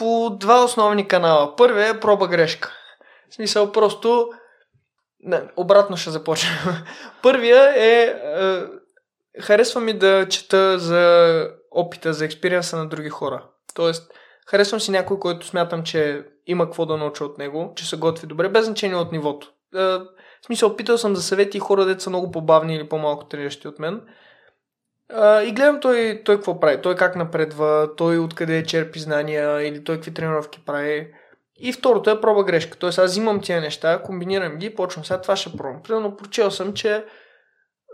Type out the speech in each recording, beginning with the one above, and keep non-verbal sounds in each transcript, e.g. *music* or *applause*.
по два основни канала. Първият е проба грешка. В смисъл просто... Не, обратно ще започнем. *laughs* Първия е, е... Харесва ми да чета за опита, за експириенса на други хора. Тоест, харесвам си някой, който смятам, че има какво да науча от него, че се готви добре, без значение от нивото. Е, в смисъл, опитал съм за съвети хора, деца са много по-бавни или по-малко трениращи от мен. А, и гледам той, той какво прави, той как напредва, той откъде е черпи знания или той какви тренировки прави. И второто е проба грешка. Тоест аз взимам тия неща, комбинирам ги и почвам сега това ще пробвам. Примерно прочел съм, че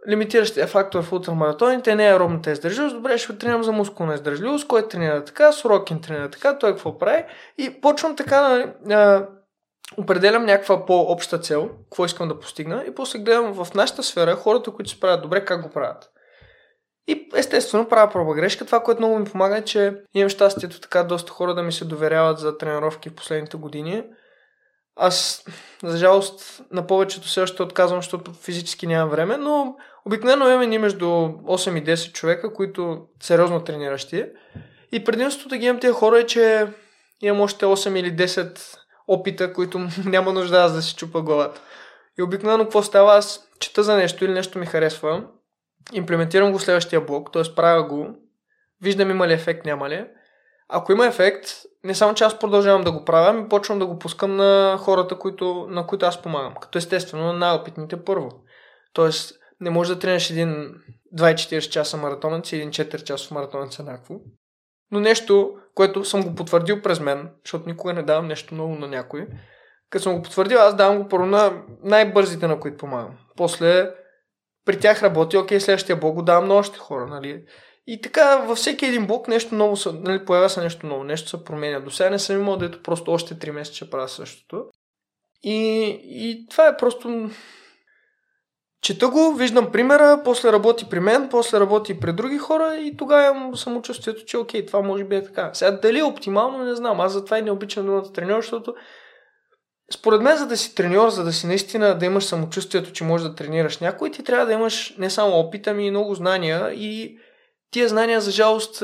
лимитиращия фактор в ултрамаратоните не е аеробната издържливост. Добре, ще тренирам за мускулна издържливост, кой тренира така, Сорокин тренира така, той какво прави. И почвам така да определям някаква по-обща цел, какво искам да постигна и после гледам в нашата сфера хората, които се правят добре, как го правят. И естествено правя проба грешка. Това, което много ми помага е, че имам щастието така доста хора да ми се доверяват за тренировки в последните години. Аз, за жалост, на повечето все още отказвам, защото физически нямам време, но обикновено имаме ни между 8 и 10 човека, които сериозно трениращи. И предимството да ги имам тия хора е, че имам още 8 или 10 опита, които *laughs* няма нужда аз да си чупа главата. И обикновено какво става? Аз чета за нещо или нещо ми харесва имплементирам го в следващия блок, т.е. правя го, виждам има ли ефект, няма ли. Ако има ефект, не само че аз продължавам да го правя, ами почвам да го пускам на хората, които, на които аз помагам. Като естествено на най-опитните първо. Тоест, не може да тренеш един 24 часа маратонец и един 4 часов маратонец еднакво. Но нещо, което съм го потвърдил през мен, защото никога не давам нещо ново на някой, като съм го потвърдил, аз давам го първо на най-бързите, на които помагам. После при тях работи, окей, следващия блок го давам на още хора, нали? И така, във всеки един блок нещо ново, нали, появява се нещо ново, нещо се променя. До сега не съм имал, дето просто още 3 месеца правя същото. И, и това е просто... Чета го, виждам примера, после работи при мен, после работи при други хора и тогава имам самочувствието, че окей, това може би е така. Сега дали е оптимално, не знам. Аз затова и не обичам думата треньор, защото според мен, за да си треньор, за да си наистина да имаш самочувствието, че можеш да тренираш някой, ти трябва да имаш не само опит, ами и много знания и тия знания, за жалост,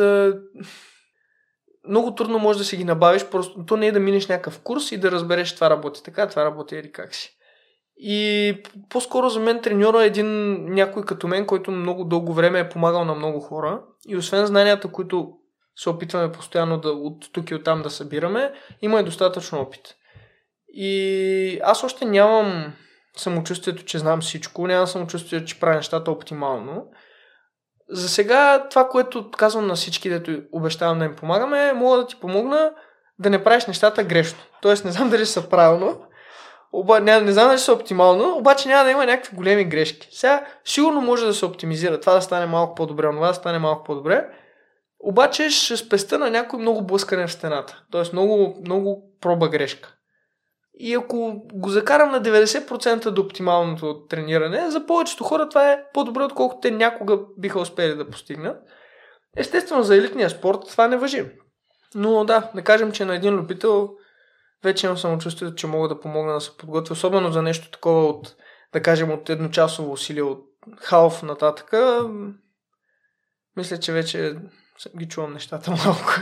много трудно можеш да си ги набавиш, просто то не е да минеш някакъв курс и да разбереш това работи така, това работи или как си. И по-скоро за мен треньора е един някой като мен, който много дълго време е помагал на много хора и освен знанията, които се опитваме постоянно да от тук и от там да събираме, има и достатъчно опит. И аз още нямам самочувствието, че знам всичко, нямам самочувствието, че правя нещата оптимално. За сега това, което казвам на всички, дето обещавам да им помагаме, е, мога да ти помогна да не правиш нещата грешно. Тоест, не знам дали са правилно, оба, не, не знам дали са оптимално, обаче няма да има някакви големи грешки. Сега сигурно може да се оптимизира, това да стане малко по-добре, това да стане малко по-добре, обаче ще спеста на някой много блъскане в стената. Тоест много, много проба грешка. И ако го закарам на 90% до оптималното трениране, за повечето хора това е по-добре, отколкото те някога биха успели да постигнат. Естествено, за елитния спорт това не въжи. Но да, да кажем, че на един любител вече имам самочувствието, че мога да помогна да се подготвя, особено за нещо такова от, да кажем, от едночасово усилие от халф нататък. Мисля, че вече ги чувам нещата малко.